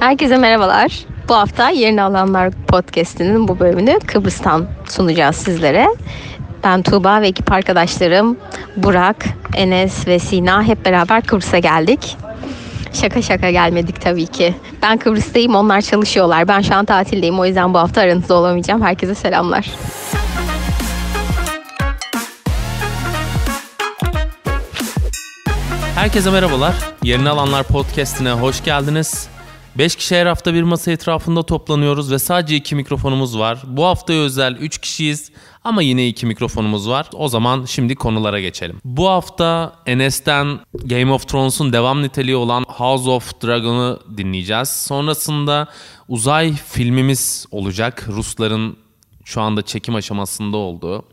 Herkese merhabalar. Bu hafta Yerini Alanlar Podcast'inin bu bölümünü Kıbrıs'tan sunacağız sizlere. Ben Tuğba ve ekip arkadaşlarım Burak, Enes ve Sina hep beraber Kıbrıs'a geldik. Şaka şaka gelmedik tabii ki. Ben Kıbrıs'tayım, onlar çalışıyorlar. Ben şu an tatildeyim, o yüzden bu hafta aranızda olamayacağım. Herkese selamlar. Herkese merhabalar. Yerini Alanlar Podcast'ine hoş geldiniz. 5 kişi her hafta bir masa etrafında toplanıyoruz ve sadece 2 mikrofonumuz var. Bu haftaya özel 3 kişiyiz ama yine 2 mikrofonumuz var. O zaman şimdi konulara geçelim. Bu hafta Enes'ten Game of Thrones'un devam niteliği olan House of Dragon'ı dinleyeceğiz. Sonrasında uzay filmimiz olacak. Rusların şu anda çekim aşamasında olduğu.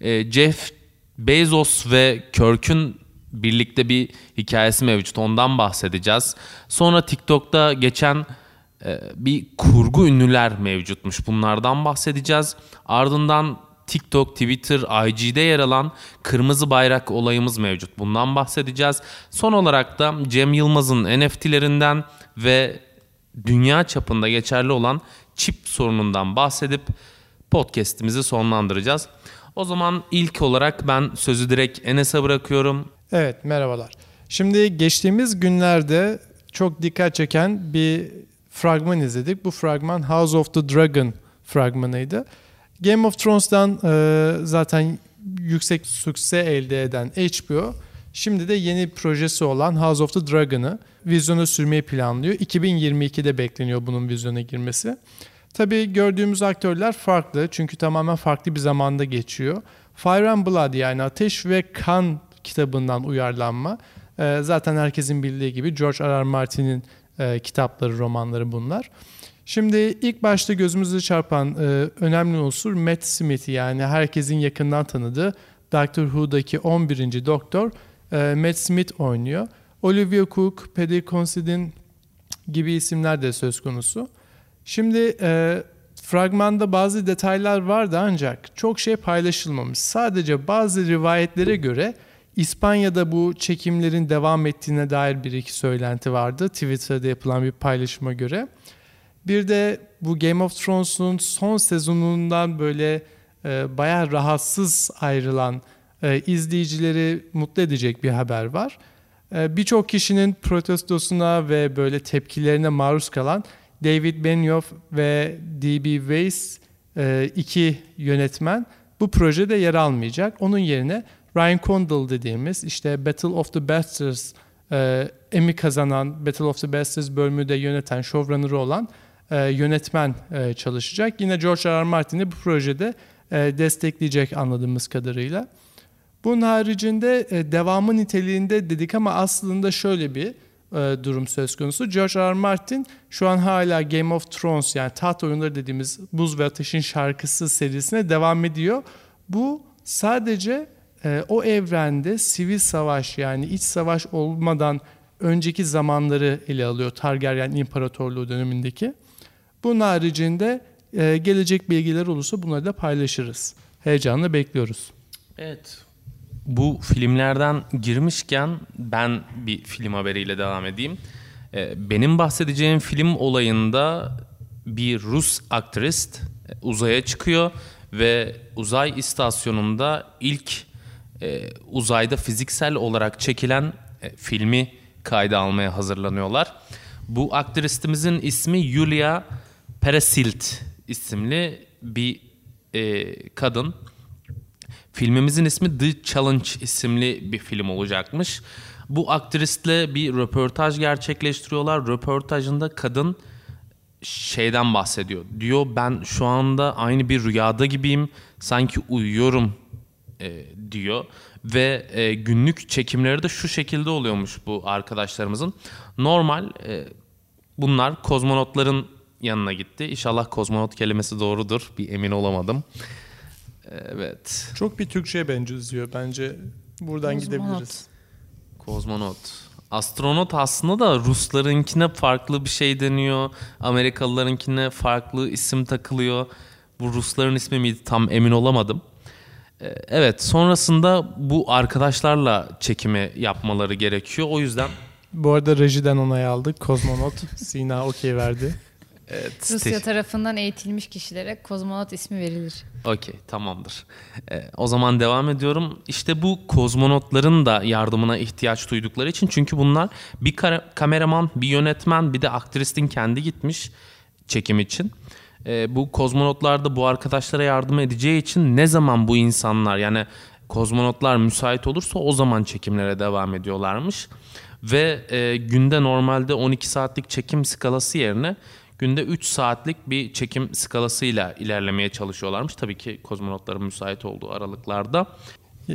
Ee, Jeff Bezos ve Kirk'ün birlikte bir hikayesi mevcut. Ondan bahsedeceğiz. Sonra TikTok'ta geçen e, bir kurgu ünlüler mevcutmuş. Bunlardan bahsedeceğiz. Ardından TikTok, Twitter, IG'de yer alan kırmızı bayrak olayımız mevcut. Bundan bahsedeceğiz. Son olarak da Cem Yılmaz'ın NFT'lerinden ve dünya çapında geçerli olan çip sorunundan bahsedip podcast'imizi sonlandıracağız. O zaman ilk olarak ben sözü direkt Enes'e bırakıyorum. Evet merhabalar. Şimdi geçtiğimiz günlerde çok dikkat çeken bir fragman izledik. Bu fragman House of the Dragon fragmanıydı. Game of Thrones'dan e, zaten yüksek sükse elde eden HBO şimdi de yeni projesi olan House of the Dragon'ı vizyona sürmeyi planlıyor. 2022'de bekleniyor bunun vizyona girmesi. Tabii gördüğümüz aktörler farklı çünkü tamamen farklı bir zamanda geçiyor. Fire and Blood yani Ateş ve Kan kitabından uyarlanma. E, zaten herkesin bildiği gibi George R. R. Martin'in e, kitapları, romanları bunlar. Şimdi ilk başta gözümüze çarpan e, önemli unsur Matt Smith yani herkesin yakından tanıdığı Doctor Who'daki 11. Doktor e, Matt Smith oynuyor. Olivia Cook, Paddy Considine gibi isimler de söz konusu. Şimdi e, fragmanda bazı detaylar vardı ancak çok şey paylaşılmamış. Sadece bazı rivayetlere göre İspanya'da bu çekimlerin devam ettiğine dair bir iki söylenti vardı. Twitter'da yapılan bir paylaşıma göre. Bir de bu Game of Thrones'un son sezonundan böyle e, bayağı rahatsız ayrılan e, izleyicileri mutlu edecek bir haber var. E, Birçok kişinin protestosuna ve böyle tepkilerine maruz kalan David Benioff ve D.B. Weiss e, iki yönetmen bu projede yer almayacak. Onun yerine Ryan Condal dediğimiz işte Battle of the Bastards e, Emmy kazanan Battle of the Bastards bölümü de yöneten, showrunner'ı olan e, yönetmen e, çalışacak. Yine George R. R. Martin'i bu projede e, destekleyecek anladığımız kadarıyla. Bunun haricinde e, devamı niteliğinde dedik ama aslında şöyle bir e, durum söz konusu. George R. R. Martin şu an hala Game of Thrones yani taht oyunları dediğimiz Buz ve Ateş'in şarkısı serisine devam ediyor. Bu sadece e, o evrende sivil savaş yani iç savaş olmadan önceki zamanları ele alıyor Targaryen İmparatorluğu dönemindeki. Bunun haricinde e, gelecek bilgiler olursa bunları da paylaşırız. Heyecanla bekliyoruz. Evet. Bu filmlerden girmişken ben bir film haberiyle devam edeyim. E, benim bahsedeceğim film olayında bir Rus aktrist e, uzaya çıkıyor ve uzay istasyonunda ilk e, uzayda fiziksel olarak çekilen e, filmi kayda almaya hazırlanıyorlar. Bu aktristimizin ismi Yulia Peresilt isimli bir e, kadın. Filmimizin ismi The Challenge isimli bir film olacakmış. Bu aktristle bir röportaj gerçekleştiriyorlar. Röportajında kadın şeyden bahsediyor. Diyor ben şu anda aynı bir rüyada gibiyim. Sanki uyuyorum e, diyor ve e, günlük çekimleri de şu şekilde oluyormuş bu arkadaşlarımızın. Normal e, bunlar kozmonotların yanına gitti. İnşallah kozmonot kelimesi doğrudur. Bir emin olamadım. Evet. Çok bir Türkçe'ye benziyor bence. Buradan Kozmonot. gidebiliriz. Kozmonot. Astronot aslında da Ruslarınkine farklı bir şey deniyor. Amerikalılarınkine farklı isim takılıyor. Bu Rusların ismi miydi tam emin olamadım. Ee, Evet sonrasında bu arkadaşlarla çekimi yapmaları gerekiyor. O yüzden Bu arada rejiden onay aldık. Kozmonot Sina okey verdi. Evet, Rusya tarafından eğitilmiş kişilere kozmonot ismi verilir. Okey tamamdır. Ee, o zaman devam ediyorum. İşte bu kozmonotların da yardımına ihtiyaç duydukları için çünkü bunlar bir kameraman, bir yönetmen, bir de aktristin kendi gitmiş çekim için. Ee, bu kozmonotlar da bu arkadaşlara yardım edeceği için ne zaman bu insanlar yani kozmonotlar müsait olursa o zaman çekimlere devam ediyorlarmış. Ve e, günde normalde 12 saatlik çekim skalası yerine günde 3 saatlik bir çekim skalasıyla ilerlemeye çalışıyorlarmış. Tabii ki kozmonotların müsait olduğu aralıklarda.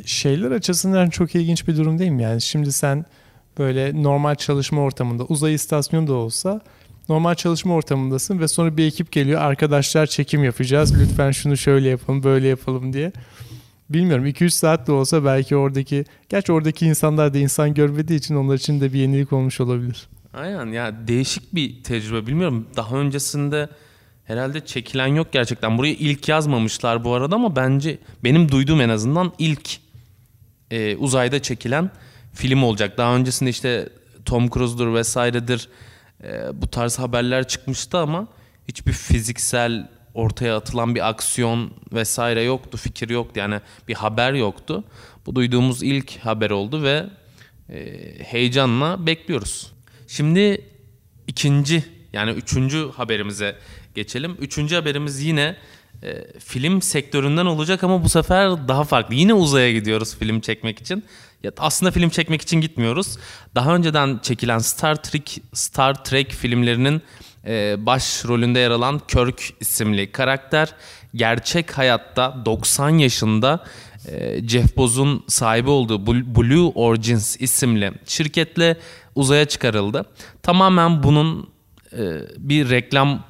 Şeyler açısından çok ilginç bir durum değil mi? Yani şimdi sen böyle normal çalışma ortamında uzay istasyonu da olsa normal çalışma ortamındasın ve sonra bir ekip geliyor arkadaşlar çekim yapacağız lütfen şunu şöyle yapalım böyle yapalım diye. Bilmiyorum 2-3 saat de olsa belki oradaki gerçi oradaki insanlar da insan görmediği için onlar için de bir yenilik olmuş olabilir. Aynen ya değişik bir tecrübe bilmiyorum. Daha öncesinde herhalde çekilen yok gerçekten. Buraya ilk yazmamışlar bu arada ama bence benim duyduğum en azından ilk e, uzayda çekilen film olacak. Daha öncesinde işte Tom Cruise'dur vesairedir e, bu tarz haberler çıkmıştı ama hiçbir fiziksel ortaya atılan bir aksiyon vesaire yoktu, fikir yoktu. Yani bir haber yoktu. Bu duyduğumuz ilk haber oldu ve e, heyecanla bekliyoruz. Şimdi ikinci yani üçüncü haberimize geçelim. Üçüncü haberimiz yine e, film sektöründen olacak ama bu sefer daha farklı. Yine uzaya gidiyoruz film çekmek için. Ya aslında film çekmek için gitmiyoruz. Daha önceden çekilen Star Trek Star Trek filmlerinin e, baş rolünde yer alan Kirk isimli karakter gerçek hayatta 90 yaşında e, Jeff Bezos'un sahibi olduğu Blue Origins isimli şirketle uzaya çıkarıldı. Tamamen bunun e, bir reklam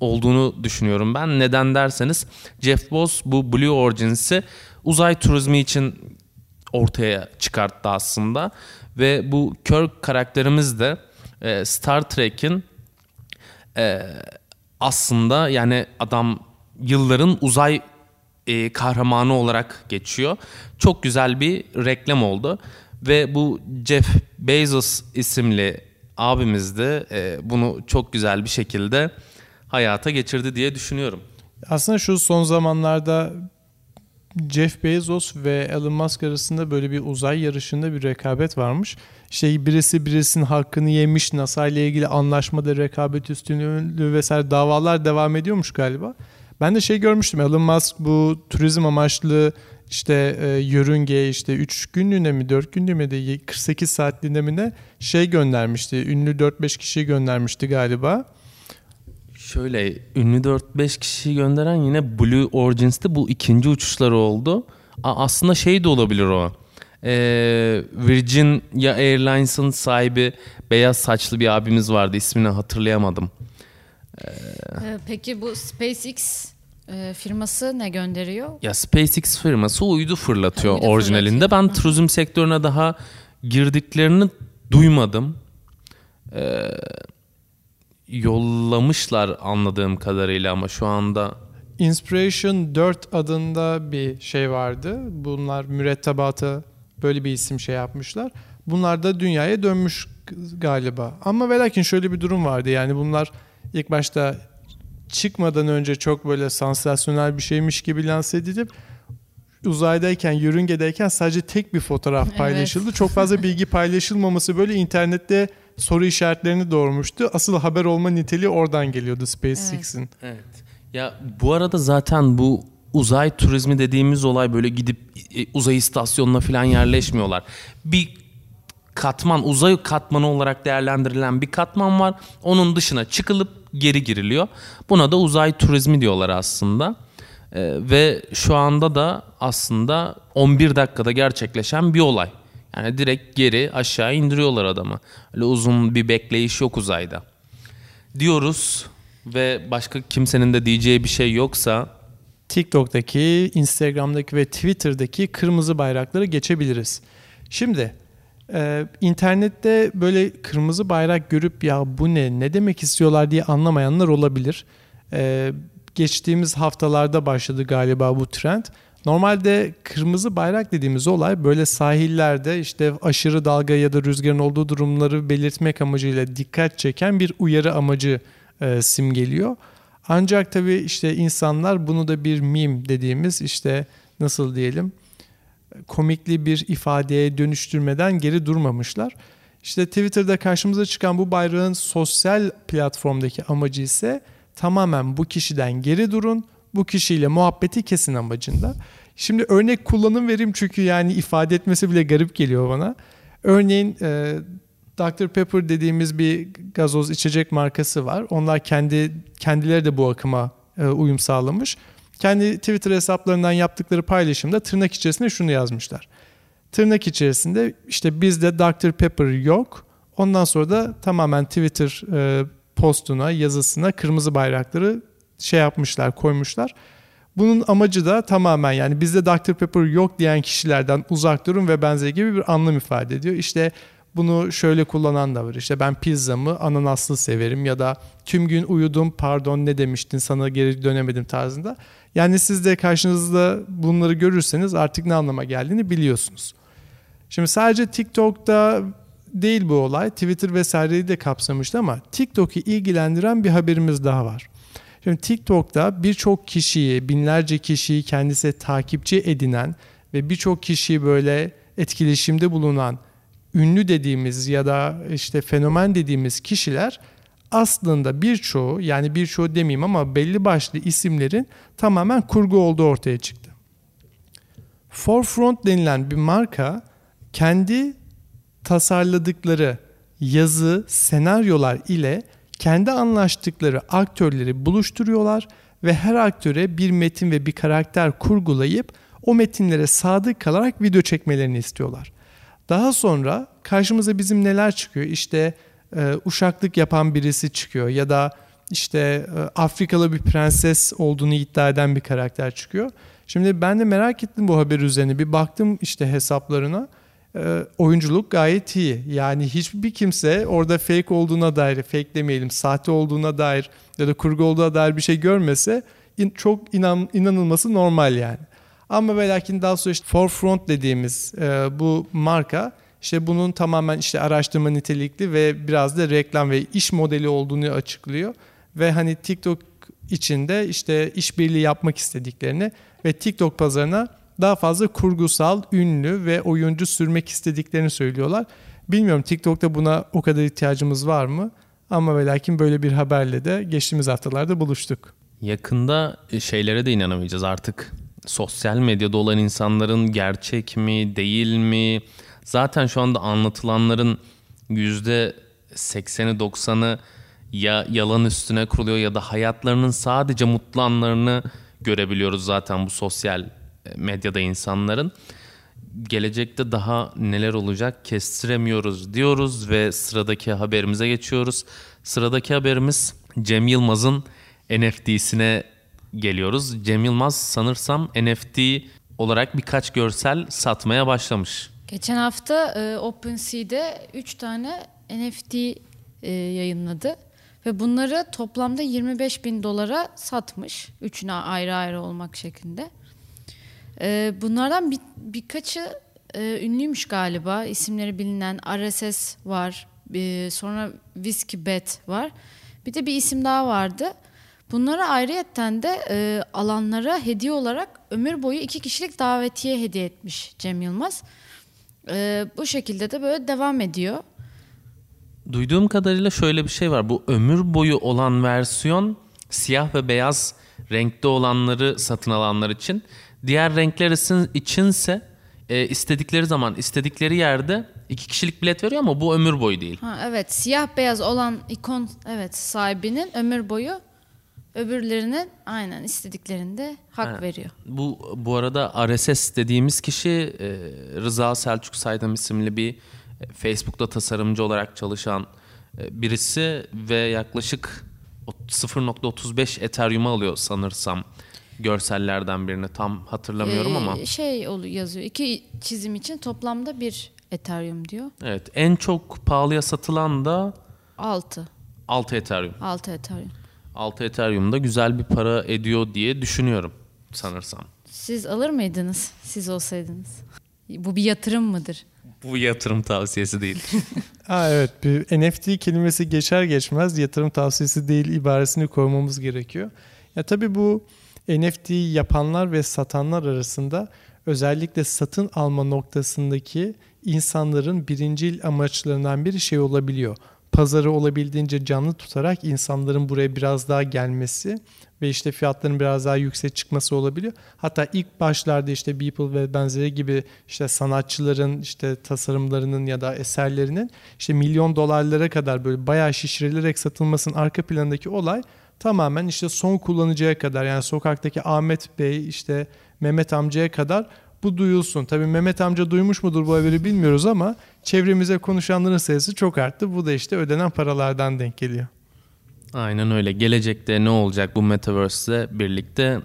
olduğunu düşünüyorum ben. Neden derseniz Jeff Bezos bu Blue Origins'i uzay turizmi için ortaya çıkarttı aslında ve bu Kirk karakterimiz de e, Star Trek'in e, aslında yani adam yılların uzay e, kahramanı olarak geçiyor. Çok güzel bir reklam oldu ve bu Jeff Bezos isimli abimiz de e, bunu çok güzel bir şekilde hayata geçirdi diye düşünüyorum. Aslında şu son zamanlarda Jeff Bezos ve Elon Musk arasında böyle bir uzay yarışında bir rekabet varmış. İşte birisi birisinin hakkını yemiş, NASA ile ilgili anlaşmada rekabet üstünlüğü vesaire davalar devam ediyormuş galiba. Ben de şey görmüştüm Elon Musk bu turizm amaçlı işte e, yörünge işte 3 günlüğüne mi 4 günlüğüne mi de 48 saatliğine mi ne şey göndermişti. Ünlü 4-5 kişi göndermişti galiba. Şöyle ünlü 4-5 kişi gönderen yine Blue Origins'te bu ikinci uçuşları oldu. A, aslında şey de olabilir o. Ee, Virgin ya Airlines'ın sahibi beyaz saçlı bir abimiz vardı. ismini hatırlayamadım. Ee, Peki bu SpaceX e, firması ne gönderiyor? Ya SpaceX firması uydu fırlatıyor Uydu orijinalinde. fırlatıyor. Ben turizm sektörüne daha girdiklerini duymadım. Ee, yollamışlar anladığım kadarıyla ama şu anda Inspiration 4 adında bir şey vardı. Bunlar mürettebatı böyle bir isim şey yapmışlar. Bunlar da dünyaya dönmüş galiba. Ama ve lakin şöyle bir durum vardı. Yani bunlar ilk başta çıkmadan önce çok böyle sansasyonel bir şeymiş gibi lanse edilip uzaydayken, yörüngedeyken sadece tek bir fotoğraf Evet. paylaşıldı. Çok fazla bilgi paylaşılmaması böyle internette soru işaretlerini doğurmuştu. Asıl haber olma niteliği oradan geliyordu SpaceX'in. Evet. Ya bu arada zaten bu uzay turizmi dediğimiz olay böyle gidip e, uzay istasyonuna falan yerleşmiyorlar. Bir katman, uzay katmanı olarak değerlendirilen bir katman var. Onun dışına çıkılıp geri giriliyor. Buna da uzay turizmi diyorlar aslında. Ee, ve şu anda da aslında 11 dakikada gerçekleşen bir olay. Yani direkt geri aşağı indiriyorlar adamı. Öyle uzun bir bekleyiş yok uzayda. Diyoruz ve başka kimsenin de diyeceği bir şey yoksa TikTok'taki, Instagram'daki ve Twitter'daki kırmızı bayrakları geçebiliriz. Şimdi e, internette böyle kırmızı bayrak görüp ya bu ne, ne demek istiyorlar diye anlamayanlar olabilir. E, geçtiğimiz haftalarda başladı galiba bu trend. Normalde kırmızı bayrak dediğimiz olay böyle sahillerde işte aşırı dalga ya da rüzgarın olduğu durumları belirtmek amacıyla dikkat çeken bir uyarı amacı e, simgeliyor. Ancak tabii işte insanlar bunu da bir meme dediğimiz işte nasıl diyelim komikli bir ifadeye dönüştürmeden geri durmamışlar. İşte Twitter'da karşımıza çıkan bu bayrağın sosyal platformdaki amacı ise tamamen bu kişiden geri durun, bu kişiyle muhabbeti kesin amacında. Şimdi örnek kullanım vereyim çünkü yani ifade etmesi bile garip geliyor bana. Örneğin e, Dr. Pepper dediğimiz bir gazoz içecek markası var. Onlar kendi kendileri de bu akıma e, uyum sağlamış. Kendi Twitter hesaplarından yaptıkları paylaşımda tırnak içerisinde şunu yazmışlar. Tırnak içerisinde işte bizde Dr. Pepper yok. Ondan sonra da tamamen Twitter e, postuna, yazısına kırmızı bayrakları şey yapmışlar, koymuşlar. Bunun amacı da tamamen yani bizde Dr. Pepper yok diyen kişilerden uzak durun ve benzeri gibi bir anlam ifade ediyor. İşte bunu şöyle kullanan da var. İşte ben pizzamı ananaslı severim ya da tüm gün uyudum pardon ne demiştin sana geri dönemedim tarzında. Yani siz de karşınızda bunları görürseniz artık ne anlama geldiğini biliyorsunuz. Şimdi sadece TikTok'ta değil bu olay. Twitter vesaireyi de kapsamıştı ama TikTok'u ilgilendiren bir haberimiz daha var. Şimdi TikTok'ta birçok kişiyi, binlerce kişiyi kendisi takipçi edinen ve birçok kişiyi böyle etkileşimde bulunan ünlü dediğimiz ya da işte fenomen dediğimiz kişiler aslında birçoğu yani birçoğu demeyeyim ama belli başlı isimlerin tamamen kurgu olduğu ortaya çıktı. Forefront denilen bir marka kendi tasarladıkları yazı, senaryolar ile kendi anlaştıkları aktörleri buluşturuyorlar ve her aktöre bir metin ve bir karakter kurgulayıp o metinlere sadık kalarak video çekmelerini istiyorlar. Daha sonra karşımıza bizim neler çıkıyor? İşte e, uşaklık yapan birisi çıkıyor ya da işte e, Afrikalı bir prenses olduğunu iddia eden bir karakter çıkıyor. Şimdi ben de merak ettim bu haber üzerine. Bir baktım işte hesaplarına. E, oyunculuk gayet iyi. Yani hiçbir kimse orada fake olduğuna dair, fake demeyelim, sahte olduğuna dair ya da kurgu olduğuna dair bir şey görmese in, çok inan, inanılması normal yani. Ama ve lakin daha sonra işte Forefront dediğimiz e, bu marka işte bunun tamamen işte araştırma nitelikli ve biraz da reklam ve iş modeli olduğunu açıklıyor. Ve hani TikTok içinde işte işbirliği yapmak istediklerini ve TikTok pazarına daha fazla kurgusal, ünlü ve oyuncu sürmek istediklerini söylüyorlar. Bilmiyorum TikTok'ta buna o kadar ihtiyacımız var mı? Ama ve lakin böyle bir haberle de geçtiğimiz haftalarda buluştuk. Yakında şeylere de inanamayacağız artık. Sosyal medyada olan insanların gerçek mi, değil mi? Zaten şu anda anlatılanların %80'i 90'ı ya yalan üstüne kuruluyor ya da hayatlarının sadece mutlu anlarını görebiliyoruz zaten bu sosyal medyada insanların. Gelecekte daha neler olacak kestiremiyoruz diyoruz ve sıradaki haberimize geçiyoruz. Sıradaki haberimiz Cem Yılmaz'ın NFT'sine geliyoruz. Cem Yılmaz sanırsam NFT olarak birkaç görsel satmaya başlamış. Geçen hafta e, OpenSea'de 3 tane NFT e, yayınladı. Ve bunları toplamda 25 bin dolara satmış. Üçüne ayrı ayrı olmak şeklinde. E, bunlardan bir, birkaçı e, ünlüymüş galiba. İsimleri bilinen RSS var. E, sonra Whiskey Bet var. Bir de bir isim daha vardı. Bunlara ayrıyetten de e, alanlara hediye olarak ömür boyu iki kişilik davetiye hediye etmiş Cem Yılmaz. E, bu şekilde de böyle devam ediyor. Duyduğum kadarıyla şöyle bir şey var. Bu ömür boyu olan versiyon siyah ve beyaz renkte olanları satın alanlar için. Diğer renkler içinse e, istedikleri zaman istedikleri yerde iki kişilik bilet veriyor ama bu ömür boyu değil. Ha, evet siyah beyaz olan ikon evet sahibinin ömür boyu öbürlerinin aynen istediklerinde hak Ha. veriyor. Bu bu arada RSS dediğimiz kişi e, Rıza Selçuk Saydam isimli bir e, Facebook'ta tasarımcı olarak çalışan e, birisi ve yaklaşık o- 0.35 Ethereum'a alıyor sanırsam görsellerden birini tam hatırlamıyorum Ee, ama Şey yazıyor. İki çizim için toplamda bir Ethereum diyor. evet en çok pahalıya satılan da 6. 6 Ethereum. 6 Ethereum. 6 Ethereum da güzel bir para ediyor diye düşünüyorum sanırsam. Siz alır mıydınız siz olsaydınız? Bu bir yatırım mıdır? Bu yatırım tavsiyesi değil. Aa, evet bir NFT kelimesi geçer geçmez yatırım tavsiyesi değil ibaresini koymamız gerekiyor. Ya tabii bu NFT yapanlar ve satanlar arasında özellikle satın alma noktasındaki insanların birincil amaçlarından biri şey olabiliyor. Pazarı olabildiğince canlı tutarak insanların buraya biraz daha gelmesi ve işte fiyatların biraz daha yüksek çıkması olabiliyor. Hatta ilk başlarda işte Beeple ve benzeri gibi işte sanatçıların işte tasarımlarının ya da eserlerinin işte milyon dolarlara kadar böyle bayağı şişirilerek satılmasının arka planındaki olay tamamen işte son kullanıcıya kadar yani sokaktaki Ahmet Bey işte Mehmet amcaya kadar bu duyulsun. Tabii Mehmet amca duymuş mudur bu haberi bilmiyoruz ama çevremize konuşanların sayısı çok arttı. Bu da işte ödenen paralardan denk geliyor. Aynen öyle. Gelecekte ne olacak bu Metaverse'le birlikte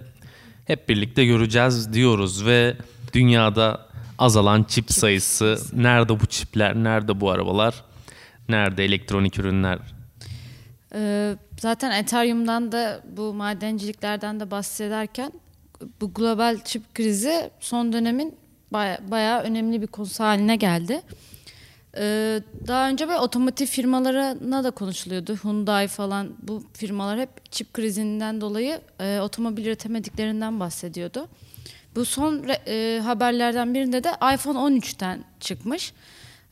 hep birlikte göreceğiz diyoruz ve dünyada azalan çip sayısı, nerede bu çipler, nerede bu arabalar, nerede elektronik ürünler Ee, zaten Ethereum'dan da bu madenciliklerden de bahsederken bu global çip krizi son dönemin baya, bayağı önemli bir konusu haline geldi. Ee, daha önce böyle otomotiv firmalarına da konuşuluyordu. Hyundai falan bu firmalar hep çip krizinden dolayı e, otomobil üretemediklerinden bahsediyordu. Bu son e, haberlerden birinde de iPhone 13'ten çıkmış.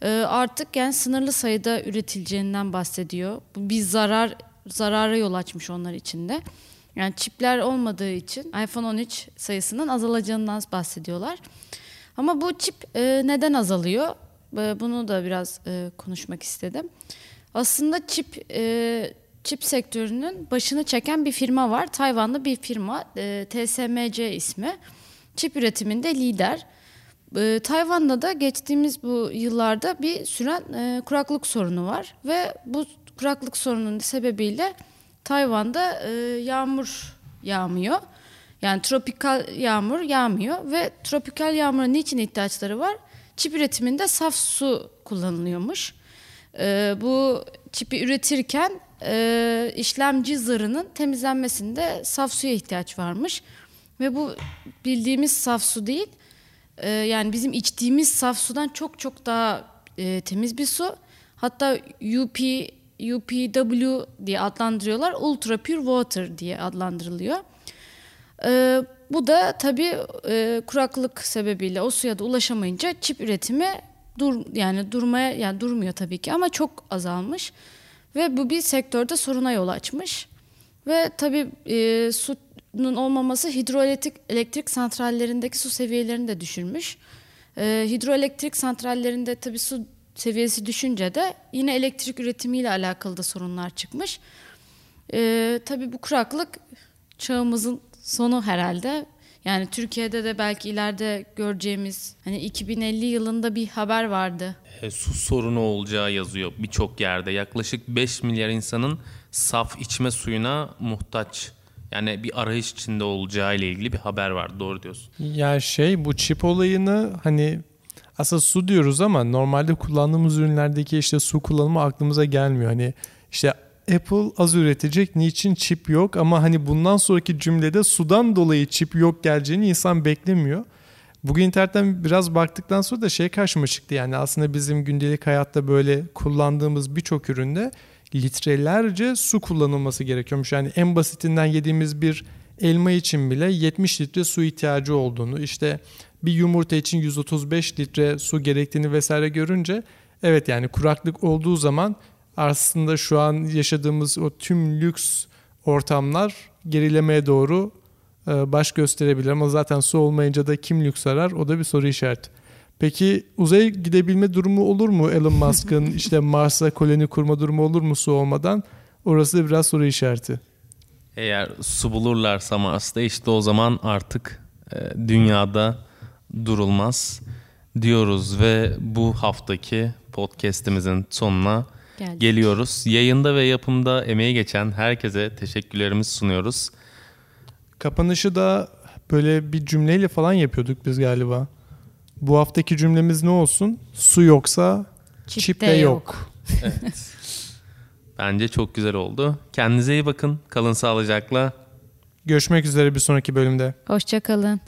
E, artık yani sınırlı sayıda üretileceğinden bahsediyor. Bu bir zarar zarara yol açmış onlar için de. Yani çipler olmadığı için iPhone 13 sayısının azalacağından bahsediyorlar. Ama bu çip e, neden azalıyor? E, bunu da biraz e, konuşmak istedim. Aslında çip e, çip sektörünün başını çeken bir firma var. Tayvanlı bir firma, TSMC ismi. Çip üretiminde lider. E, Tayvan'da da geçtiğimiz bu yıllarda bir süren e, kuraklık sorunu var ve bu kuraklık sorununun sebebiyle Tayvan'da e, yağmur yağmıyor. Yani tropikal yağmur yağmıyor ve tropikal yağmura niçin ihtiyaçları var? Çip üretiminde saf su kullanılıyormuş. E, bu çipi üretirken e, işlemci zarının temizlenmesinde saf suya ihtiyaç varmış. Ve bu bildiğimiz saf su değil. E, yani bizim içtiğimiz saf sudan çok çok daha e, temiz bir su. Hatta UP UPW diye adlandırıyorlar. Ultra Pure Water diye adlandırılıyor. Ee, bu da tabii e, kuraklık sebebiyle o suya da ulaşamayınca çip üretimi dur yani durmaya yani durmuyor tabii ki ama çok azalmış ve bu bir sektörde soruna yol açmış ve tabii e, sunun olmaması hidroelektrik elektrik santrallerindeki su seviyelerini de düşürmüş. E, hidroelektrik santrallerinde tabii su seviyesi düşünce de yine elektrik üretimiyle alakalı da sorunlar çıkmış. Ee, tabii bu kuraklık çağımızın sonu herhalde. Yani Türkiye'de de belki ileride göreceğimiz hani 2050 yılında bir haber vardı. E, su sorunu olacağı yazıyor birçok yerde. Yaklaşık 5 milyar insanın saf içme suyuna muhtaç. Yani bir arayış içinde olacağı ile ilgili bir haber var. Doğru diyorsun. Ya şey bu çip olayını hani aslında su diyoruz ama normalde kullandığımız ürünlerdeki işte su kullanımı aklımıza gelmiyor. Hani işte Apple az üretecek niçin çip yok ama hani bundan sonraki cümlede sudan dolayı çip yok geleceğini insan beklemiyor. Bugün internetten biraz baktıktan sonra da şey karşıma çıktı yani aslında bizim gündelik hayatta böyle kullandığımız birçok üründe litrelerce su kullanılması gerekiyormuş. Yani en basitinden yediğimiz bir elma için bile 70 litre su ihtiyacı olduğunu işte bir yumurta için 135 litre su gerektiğini vesaire görünce evet yani kuraklık olduğu zaman aslında şu an yaşadığımız o tüm lüks ortamlar gerilemeye doğru e, baş gösterebilir ama zaten su olmayınca da kim lüks arar o da bir soru işareti. Peki uzaya gidebilme durumu olur mu Elon Musk'ın işte Mars'a koloni kurma durumu olur mu su olmadan? Orası da biraz soru işareti. Eğer su bulurlarsa Mars'ta işte o zaman artık e, dünyada durulmaz diyoruz ve bu haftaki podcast'imizin sonuna Geldik. geliyoruz. Yayında ve yapımda emeği geçen herkese teşekkürlerimizi sunuyoruz. Kapanışı da böyle bir cümleyle falan yapıyorduk biz galiba. Bu haftaki cümlemiz ne olsun? Su yoksa Çip çip, de yok. yok. Bence çok güzel oldu. Kendinize iyi bakın. Kalın sağlıcakla. Görüşmek üzere bir sonraki bölümde. Hoşçakalın.